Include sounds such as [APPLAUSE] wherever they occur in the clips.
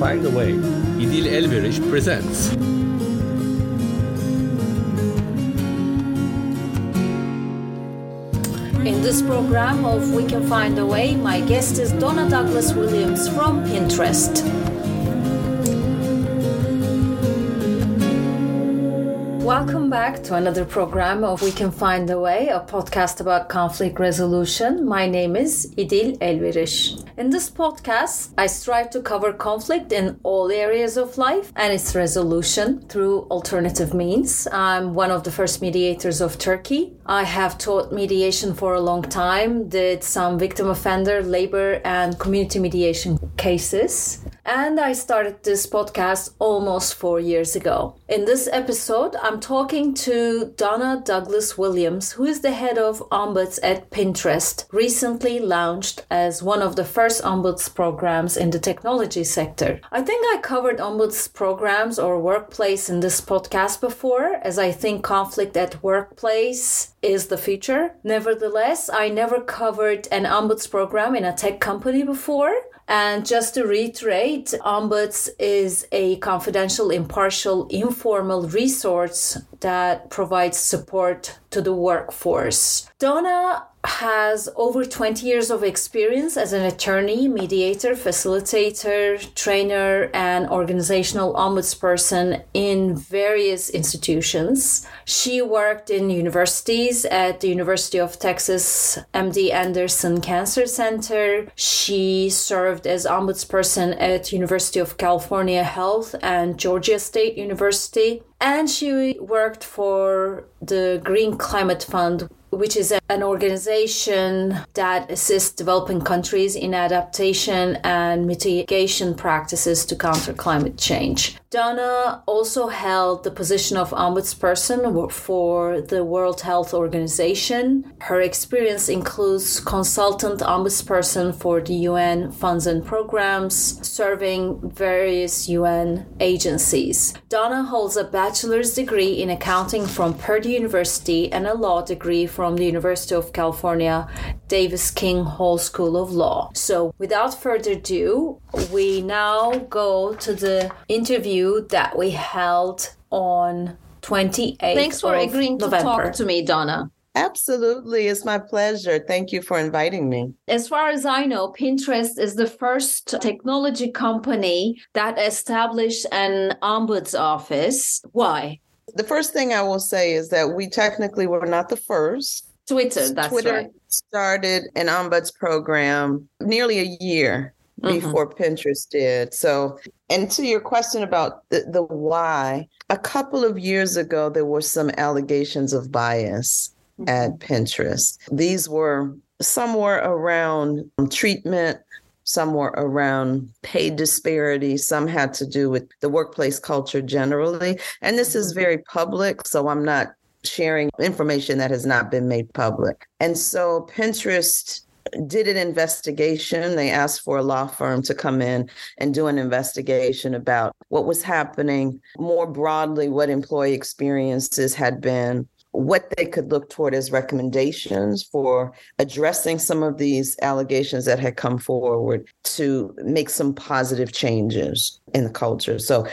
Find a Way, İdil Elveriş presents. In this program of We Can Find a Way, my guest is Donna Douglas Williams from Pinterest. Back to another program of We Can Find a Way, a podcast about conflict resolution. My name is İdil Elveriş. In this podcast, I strive to cover conflict in all areas of life and its resolution through alternative means. I'm one of the first mediators of Turkey. I have taught mediation for a long time, did some victim offender, labor, and community mediation cases. And I started this podcast almost four years ago. In this episode, I'm talking to Donna Douglas Williams, who is the head of Ombuds at Pinterest, recently launched as one of the first Ombuds programs in the technology sector. I think I covered Ombuds programs or workplace in this podcast before, as I think conflict at workplace is the future. Nevertheless, I never covered an Ombuds program in a tech company before. And just to reiterate, Ombuds is a confidential, impartial, informal resource that provides support to the workforce. Donna has over 20 years of experience as an attorney, mediator, facilitator, trainer, and organizational ombudsperson in various institutions. She worked in universities at the University of Texas MD Anderson Cancer Center. She served as ombudsperson at University of California Health and Georgia State University. And she worked for the Green Climate Fund, which is an organization that assists developing countries in adaptation and mitigation practices to counter climate change. Donna also held the position of ombudsperson for the World Health Organization. Her experience includes consultant ombudsperson for the UN funds and programs, serving various UN agencies. Donna holds a bachelor's degree in accounting from Purdue University and a law degree from the University of California Davis King Hall School of Law. So, without further ado, we now go to the interview that we held on 28th Thanks for agreeing November. to talk to me, Donna. Absolutely. It's my pleasure. Thank you for inviting me. As far as I know, Pinterest is the first technology company that established an ombuds office. Why? The first thing I will say is that we technically were not the first. Twitter, that's Twitter right. started an ombuds program nearly a year Mhm. before Pinterest did. So, and to your question about the, the why, a couple of years ago, there were some allegations of bias at Pinterest. These were somewhere around treatment, somewhere around pay disparity. Some had to do with the workplace culture generally. And this is very public, so I'm not sharing information that has not been made public. And so Pinterest did an investigation. They asked for a law firm to come in and do an investigation about what was happening, more broadly, what employee experiences had been, what they could look toward as recommendations for addressing some of these allegations that had come forward to make some positive changes in the culture. So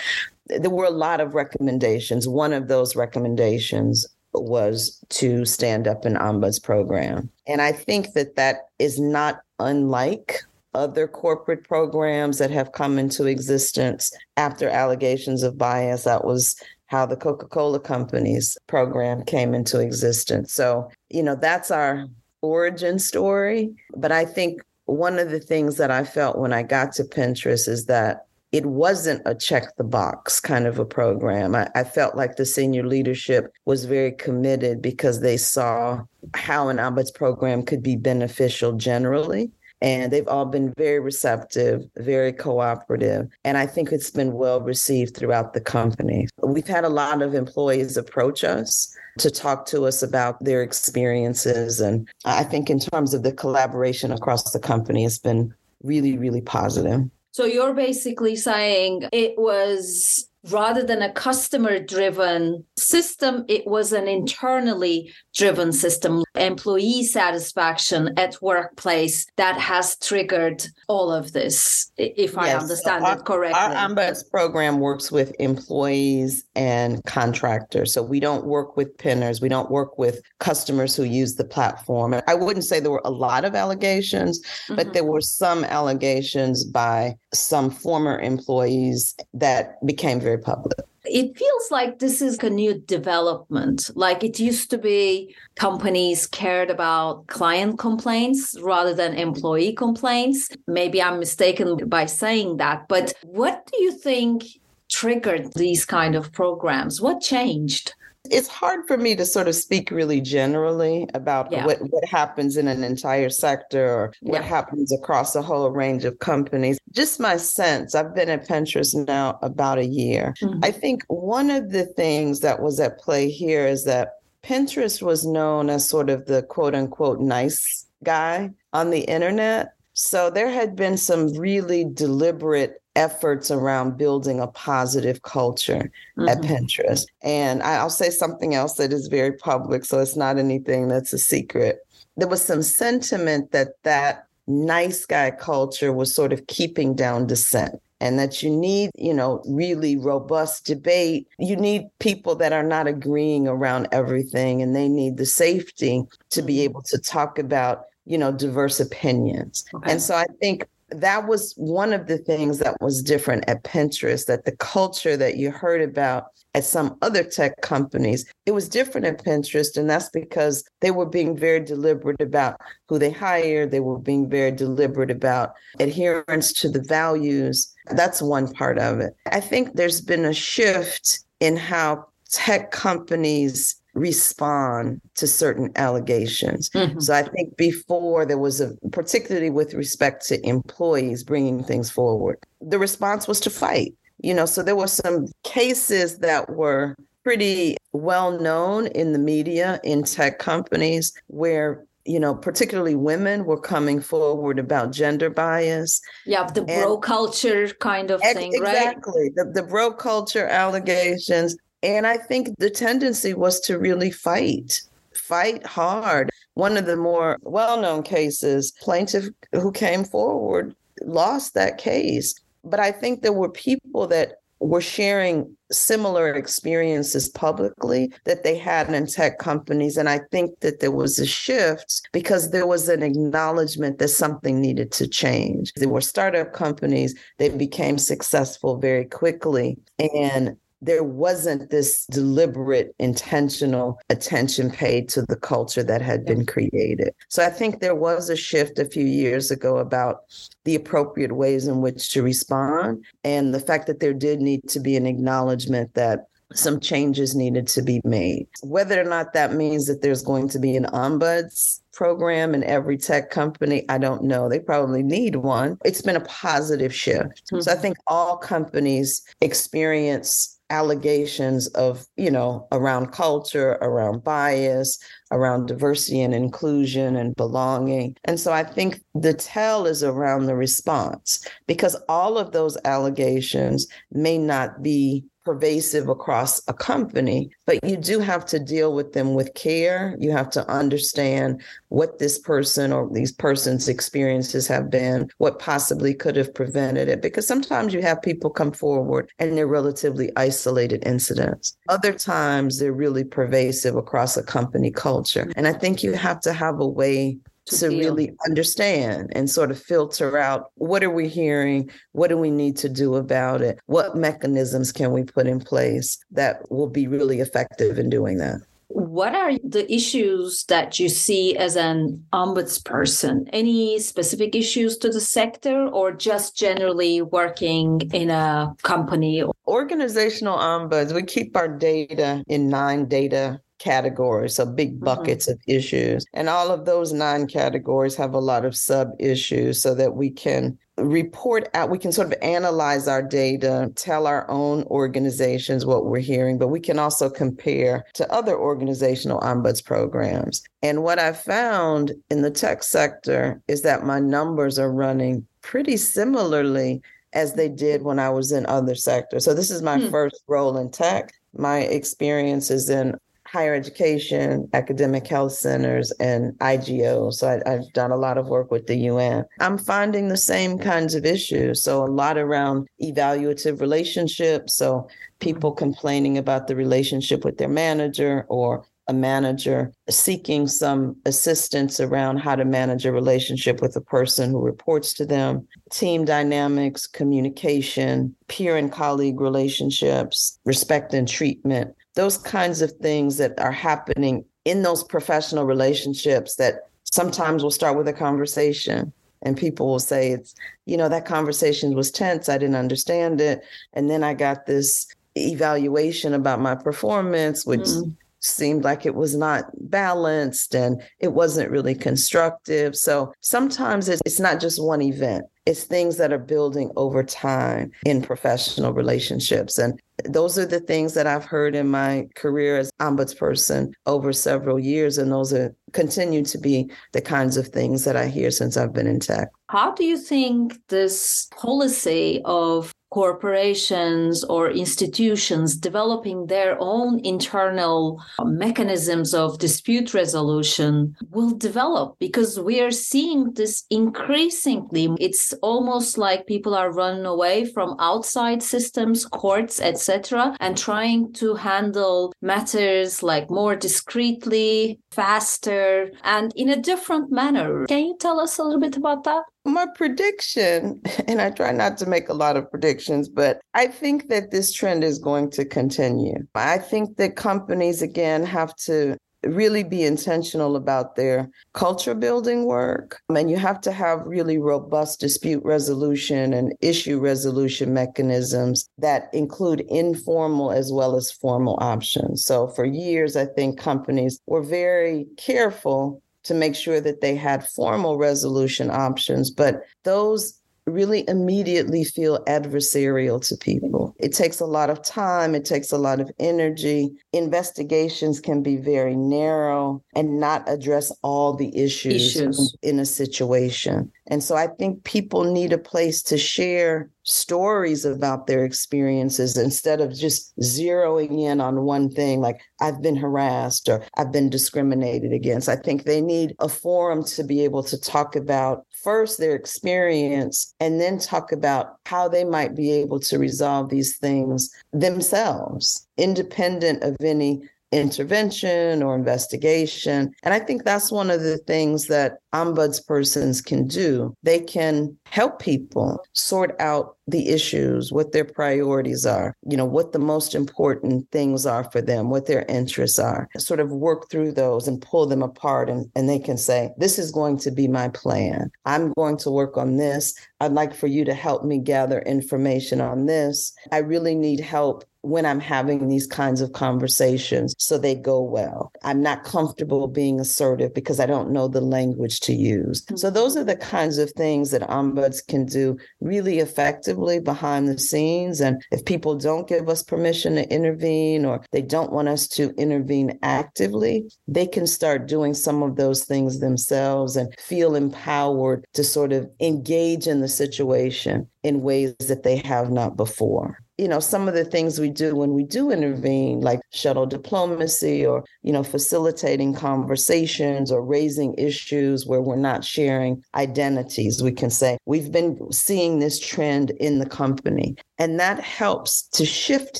there were a lot of recommendations. One of those recommendations was to stand up an ombuds program. And I think that that is not unlike other corporate programs that have come into existence after allegations of bias. That was how the Coca Cola Company's program came into existence. So, you know, that's our origin story. But I think one of the things that I felt when I got to Pinterest is that it wasn't a check the box kind of a program. I, I, felt like the senior leadership was very committed because they saw how an ombuds program could be beneficial generally. And they've all been very receptive, very cooperative. And I think it's been well received throughout the company. We've had a lot of employees approach us to talk to us about their experiences. And I think, in terms of the collaboration across the company, it's been really, really positive. So you're basically saying it was rather than a customer driven system, it was an internally driven system, employee satisfaction at workplace that has triggered all of this, if yes. I understand so our, it correctly. Our ombuds program works with employees and contractors. So we don't work with pinners, we don't work with customers who use the platform. I wouldn't say there were a lot of allegations, mm-hmm. but there were some allegations by some former employees that became very public. It feels like this is a new development. Like it used to be companies cared about client complaints rather than employee complaints. Maybe I'm mistaken by saying that, but what do you think triggered these kind of programs? What changed? It's hard for me to sort of speak really generally about yeah. what, what happens in an entire sector or what yeah. happens across a whole range of companies. Just my sense, I've been at Pinterest now about a year. Mm-hmm. I think one of the things that was at play here is that Pinterest was known as sort of the quote unquote nice guy on the internet. So there had been some really deliberate efforts around building a positive culture mm-hmm. at Pinterest. And I'll say something else that is very public, so it's not anything that's a secret. There was some sentiment that that nice guy culture was sort of keeping down dissent and that you need, you know, really robust debate. You need people that are not agreeing around everything and they need the safety to be mm-hmm. able to talk about, you know, diverse opinions. Okay. And so I think that was one of the things that was different at Pinterest that the culture that you heard about at some other tech companies, it was different at Pinterest. And that's because they were being very deliberate about who they hired. They were being very deliberate about adherence to the values. That's one part of it. I think there's been a shift in how tech companies respond to certain allegations. Mm-hmm. So I think before there was a, particularly with respect to employees bringing things forward, the response was to fight. You know, so there were some cases that were pretty well known in the media in tech companies where you know, particularly women were coming forward about gender bias. Yeah, the bro culture kind of thing, exactly. right? Exactly. The, the bro culture allegations, and I think the tendency was to really fight, fight hard. One of the more well known cases, plaintiff who came forward lost that case. But I think there were people that were sharing similar experiences publicly that they had in tech companies. And I think that there was a shift because there was an acknowledgement that something needed to change. There were startup companies that became successful very quickly. And there wasn't this deliberate, intentional attention paid to the culture that had been created. So I think there was a shift a few years ago about the appropriate ways in which to respond and the fact that there did need to be an acknowledgement that some changes needed to be made. Whether or not that means that there's going to be an ombuds program in every tech company, I don't know. They probably need one. It's been a positive shift. Mm-hmm. So I think all companies experience allegations of, you know, around culture, around bias, around diversity and inclusion and belonging. And so I think the tell is around the response because all of those allegations may not be pervasive across a company, but you do have to deal with them with care. You have to understand what this person or these persons' experiences have been, what possibly could have prevented it. Because sometimes you have people come forward and they're relatively isolated incidents. Other times they're really pervasive across a company culture. And I think you have to have a way to, to really understand and sort of filter out what are we hearing what do we need to do about it what mechanisms can we put in place that will be really effective in doing that what are the issues that you see as an ombudsperson? Any specific issues to the sector or just generally working in a company? Organizational ombuds, we keep our data in nine data categories, so big mm-hmm. buckets mm-hmm. of issues. And all of those nine categories have a lot of sub issues so that we can report out, we can sort of analyze our data, tell our own organizations what we're hearing, but we can also compare to other organizational ombuds programs. And what I found in the tech sector is that my numbers are running pretty similarly as they did when I was in other sectors. So this is my hmm. first role in tech. My experience is in higher education, academic health centers, and IGO. So I, have done a lot of work with the UN. I'm finding the same kinds of issues. So a lot around evaluative relationships. So people complaining about the relationship with their manager or a manager seeking some assistance around how to manage a relationship with a person who reports to them, team dynamics, communication, peer and colleague relationships, respect and treatment, those kinds of things that are happening in those professional relationships that sometimes will start with a conversation and people will say it's you know that conversation was tense i didn't understand it and then i got this evaluation about my performance which mm seemed like it was not balanced and it wasn't really constructive. So sometimes it's, it's not just one event. It's things that are building over time in professional relationships. And those are the things that I've heard in my career as ombudsperson over several years. And those are continue to be the kinds of things that I hear since I've been in tech. How do you think this policy of corporations or institutions developing their own internal uh, mechanisms of dispute resolution will develop because we are seeing this increasingly. It's almost like people are running away from outside systems courts etc and trying to handle matters like more discreetly faster and in a different manner. Can you tell us a little bit about that my prediction, [LAUGHS] and I try not to make a lot of predictions, but I think that this trend is going to continue. I think that companies, again, have to really be intentional about their culture building work. And you have to have really robust dispute resolution and issue resolution mechanisms that include informal as well as formal options. So for years, I think companies were very careful to make sure that they had formal resolution options, but those really immediately feel adversarial to people. It takes a lot of time, it takes a lot of energy. Investigations can be very narrow and not address all the issues, issues. in a situation. And so I think people need a place to share stories about their experiences instead of just zeroing in on one thing like I've been harassed or I've been discriminated against. I think they need a forum to be able to talk about first their experience and then talk about how they might be able to resolve these things themselves, independent of any intervention or investigation. And I think that's one of the things that ombudspersons can do. They can help people sort out the issues, what their priorities are, you know, what the most important things are for them, what their interests are, sort of work through those and pull them apart. And, and they can say, this is going to be my plan. I'm going to work on this. I'd like for you to help me gather information on this. I really need help when I'm having these kinds of conversations so they go well. I'm not comfortable being assertive because I don't know the language to use. So mm-hmm. those are the kinds of things that ombuds can do really effectively behind the scenes. And if people don't give us permission to intervene or they don't want us to intervene actively, they can start doing some of those things themselves and feel empowered to sort of engage in the situation in ways that they have not before you know some of the things we do when we do intervene like shuttle diplomacy or you know facilitating conversations or raising issues where we're not sharing identities we can say we've been seeing this trend in the company and that helps to shift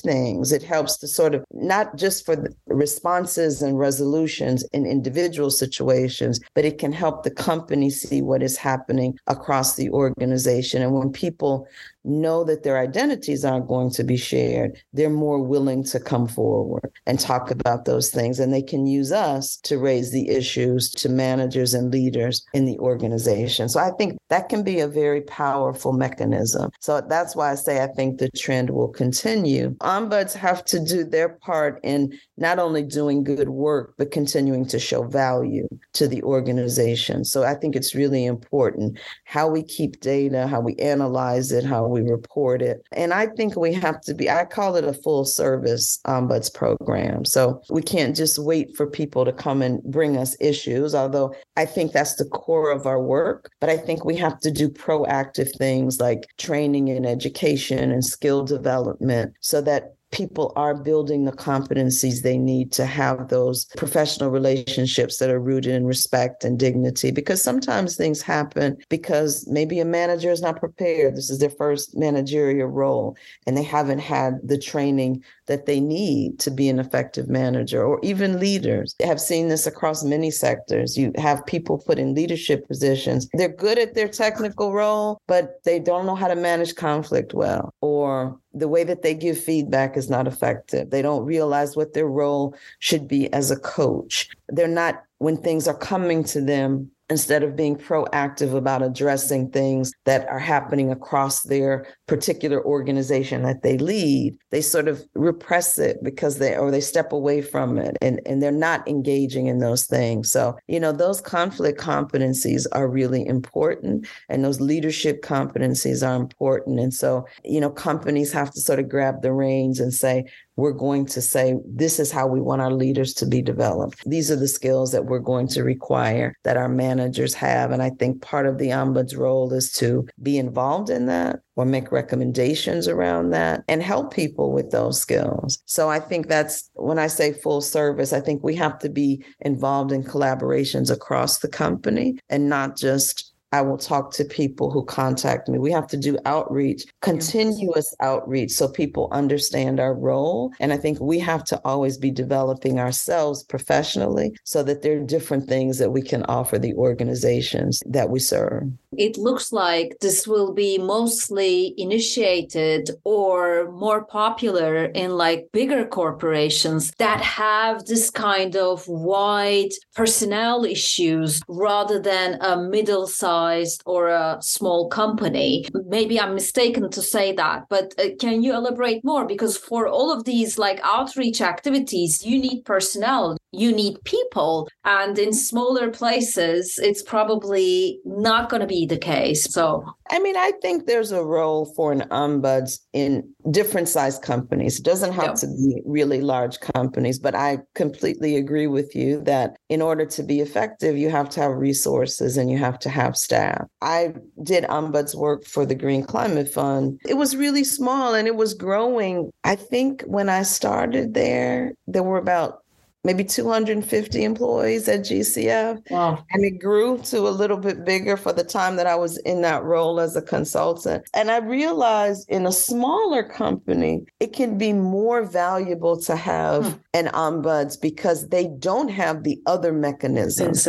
things. It helps to sort of not just for responses and resolutions in individual situations, but it can help the company see what is happening across the organization. And when people know that their identities aren't going to be shared, they're more willing to come forward and talk about those things. And they can use us to raise the issues to managers and leaders in the organization. So I think that can be a very powerful mechanism. So that's why I say I think think the trend will continue. Ombuds have to do their part in not only doing good work, but continuing to show value to the organization. So I think it's really important how we keep data, how we analyze it, how we report it. And I think we have to be, I call it a full service ombuds program. So we can't just wait for people to come and bring us issues, although I think that's the core of our work. But I think we have to do proactive things like training and education and skill development so that people are building the competencies they need to have those professional relationships that are rooted in respect and dignity. Because sometimes things happen because maybe a manager is not prepared. This is their first managerial role and they haven't had the training that they need to be an effective manager or even leaders I have seen this across many sectors you have people put in leadership positions they're good at their technical role but they don't know how to manage conflict well or the way that they give feedback is not effective. They don't realize what their role should be as a coach. They're not, when things are coming to them, instead of being proactive about addressing things that are happening across their particular organization that they lead they sort of repress it because they or they step away from it and and they're not engaging in those things. So you know those conflict competencies are really important and those leadership competencies are important. And so you know companies have to sort of grab the reins and say we're going to say, this is how we want our leaders to be developed. These are the skills that we're going to require that our managers have. And I think part of the ombuds role is to be involved in that or make recommendations around that and help people with those skills. So I think that's when I say full service, I think we have to be involved in collaborations across the company and not just I will talk to people who contact me. We have to do outreach, continuous outreach, so people understand our role. And I think we have to always be developing ourselves professionally so that there are different things that we can offer the organizations that we serve. It looks like this will be mostly initiated or more popular in like bigger corporations that have this kind of wide personnel issues rather than a middle size sized or a small company. Maybe I'm mistaken to say that, but uh, can you elaborate more? Because for all of these like outreach activities, you need personnel, you need people. And in smaller places, it's probably not going to be the case. So, I mean, I think there's a role for an ombuds in different size companies. It doesn't have to be really large companies, but I completely agree with you that in order to be effective, you have to have resources and you have to have staff. I did ombuds work for the Green Climate Fund. It was really small and it was growing. I think when I started there, there were about maybe 250 employees at GCF. Wow. And it grew to a little bit bigger for the time that I was in that role as a consultant. And I realized in a smaller company, it can be more valuable to have hmm. an ombuds because they don't have the other mechanisms.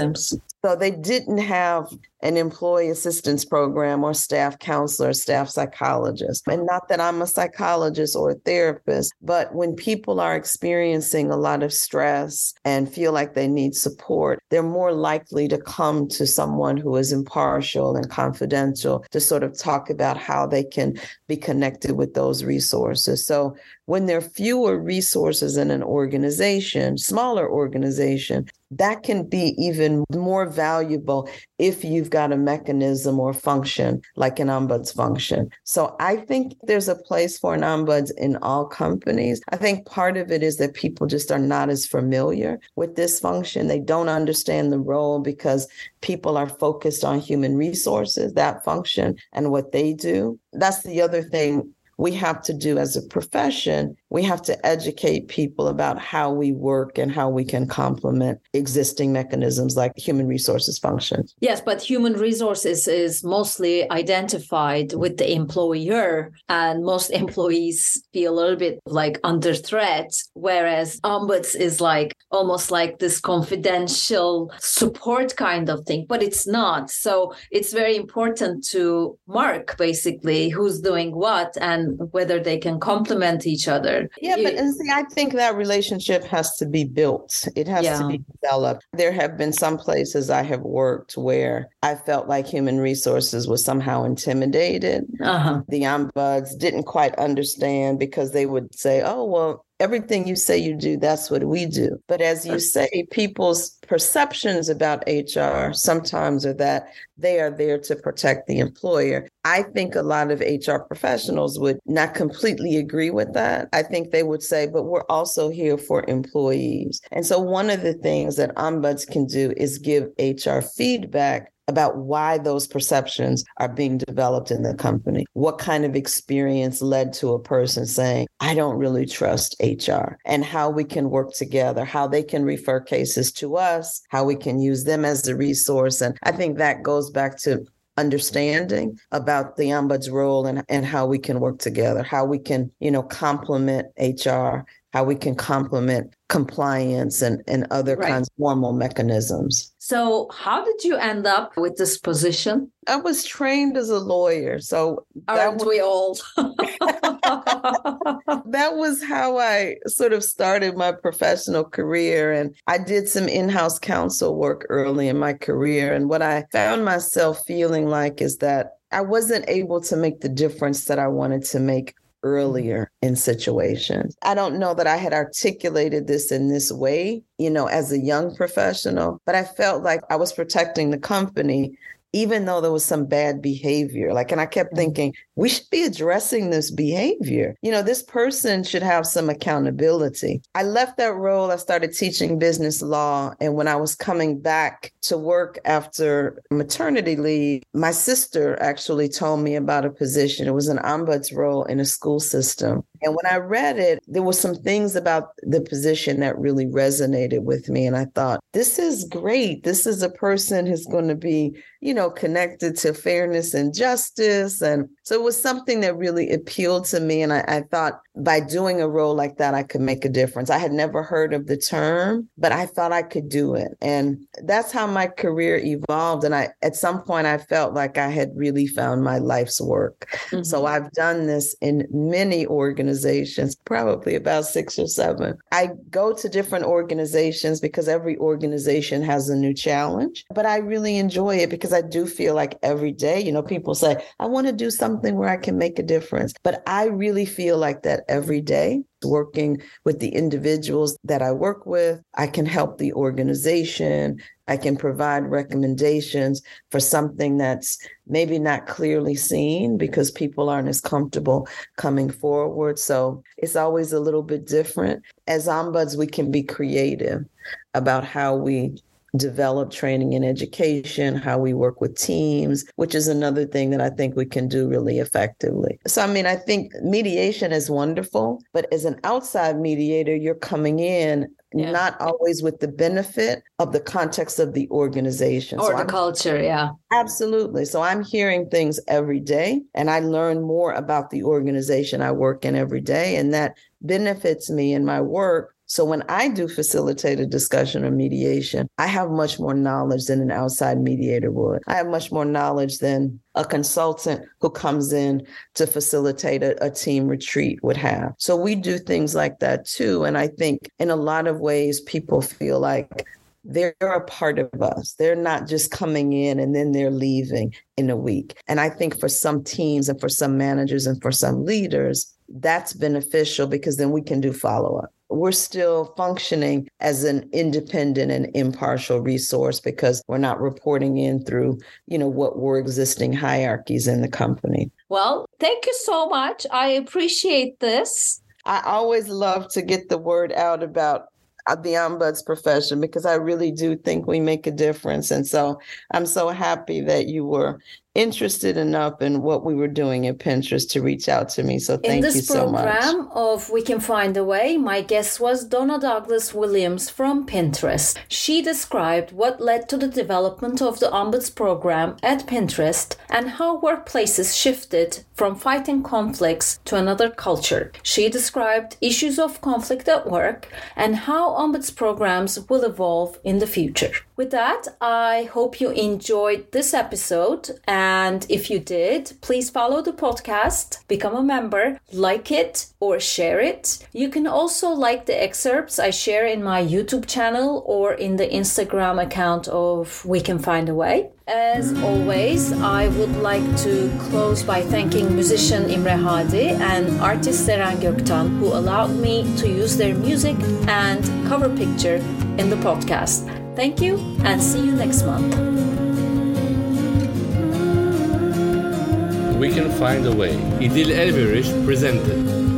So they didn't have an employee assistance program or staff counselor, staff psychologist. And not that I'm a psychologist or a therapist, but when people are experiencing a lot of stress and feel like they need support, they're more likely to come to someone who is impartial and confidential to sort of talk about how they can be connected with those resources. So when there are fewer resources in an organization, smaller organization, that can be even more valuable if you've got a mechanism or function like an ombuds function. So I think there's a place for an ombuds in all companies. I think part of it is that people just are not as familiar with this function. They don't understand the role because people are focused on human resources, that function, and what they do. That's the other thing we have to do as a profession, we have to educate people about how we work and how we can complement existing mechanisms like human resources functions. Yes, but human resources is mostly identified with the employer, and most [LAUGHS] employees feel a little bit like under threat, whereas ombuds is like almost like this confidential support kind of thing, but it's not. So it's very important to mark basically who's doing what and and whether they can complement each other. Yeah, but and see, I think that relationship has to be built. It has yeah. to be developed. There have been some places I have worked where I felt like human resources was somehow intimidated. Uh-huh. The ombuds didn't quite understand because they would say, "Oh, well, everything you say you do, that's what we do. But as you say, people's perceptions about HR sometimes are that they are there to protect the employer. I think a lot of HR professionals would not completely agree with that. I think they would say, but we're also here for employees. And so one of the things that ombuds can do is give HR feedback about why those perceptions are being developed in the company. What kind of experience led to a person saying, I don't really trust HR, and how we can work together, how they can refer cases to us, how we can use them as a resource. And I think that goes back to understanding about the ombuds role and, and how we can work together, how we can, you know, complement HR how we can complement compliance and, and other right. kinds of formal mechanisms. So, how did you end up with this position? I was trained as a lawyer. So, aren't was, we all? [LAUGHS] [LAUGHS] [LAUGHS] that was how I sort of started my professional career. And I did some in house counsel work early in my career. And what I found myself feeling like is that I wasn't able to make the difference that I wanted to make earlier in situations. I don't know that I had articulated this in this way, you know, as a young professional, but I felt like I was protecting the company even though there was some bad behavior. Like, and I kept mm-hmm. thinking, we should be addressing this behavior. You know, this person should have some accountability. I left that role. I started teaching business law. And when I was coming back to work after maternity leave, my sister actually told me about a position. It was an ombuds role in a school system. And when I read it, there were some things about the position that really resonated with me. And I thought, this is great. This is a person who's going to be, you know, connected to fairness and justice. And so it was something that really appealed to me. And I, I thought by doing a role like that, I could make a difference. I had never heard of the term, but I thought I could do it. And that's how my career evolved. And I, at some point, I felt like I had really found my life's work. Mm-hmm. So I've done this in many organizations, probably about six or seven. I go to different organizations because every organization has a new challenge, but I really enjoy it because I do feel like every day, you know, people say, I want to do something where I can make a difference. But I really feel like that every day working with the individuals that I work with. I can help the organization. I can provide recommendations for something that's maybe not clearly seen because people aren't as comfortable coming forward. So it's always a little bit different. As ombuds, we can be creative about how we develop training and education, how we work with teams, which is another thing that I think we can do really effectively. So, I mean, I think mediation is wonderful, but as an outside mediator, you're coming in yeah. not always with the benefit of the context of the organization or so the I'm, culture. Yeah. Absolutely. So I'm hearing things every day and I learn more about the organization I work in every day. And that benefits me in my work so when I do facilitate a discussion or mediation, I have much more knowledge than an outside mediator would. I have much more knowledge than a consultant who comes in to facilitate a, a, team retreat would have. So we do things like that too. And I think in a lot of ways, people feel like they're a part of us. They're not just coming in and then they're leaving in a week. And I think for some teams and for some managers and for some leaders, that's beneficial because then we can do follow up we're still functioning as an independent and impartial resource because we're not reporting in through, you know, what were existing hierarchies in the company. Well, thank you so much. I appreciate this. I always love to get the word out about uh, the ombuds profession because I really do think we make a difference. And so I'm so happy that you were interested enough in what we were doing at Pinterest to reach out to me. So thank you so much. In this program of We Can Find a Way, my guest was Donna Douglas Williams from Pinterest. She described what led to the development of the Ombuds program at Pinterest and how workplaces shifted from fighting conflicts to another culture. She described issues of conflict at work and how Ombuds programs will evolve in the future. With that, I hope you enjoyed this episode and And if you did, please follow the podcast, become a member, like it, or share it. You can also like the excerpts I share in my YouTube channel or in the Instagram account of We Can Find a Way. As always, I would like to close by thanking musician Imre Hadi and artist Seren Göktan, who allowed me to use their music and cover picture in the podcast. Thank you and see you next month. We can find a way. İdil Elveriş presented.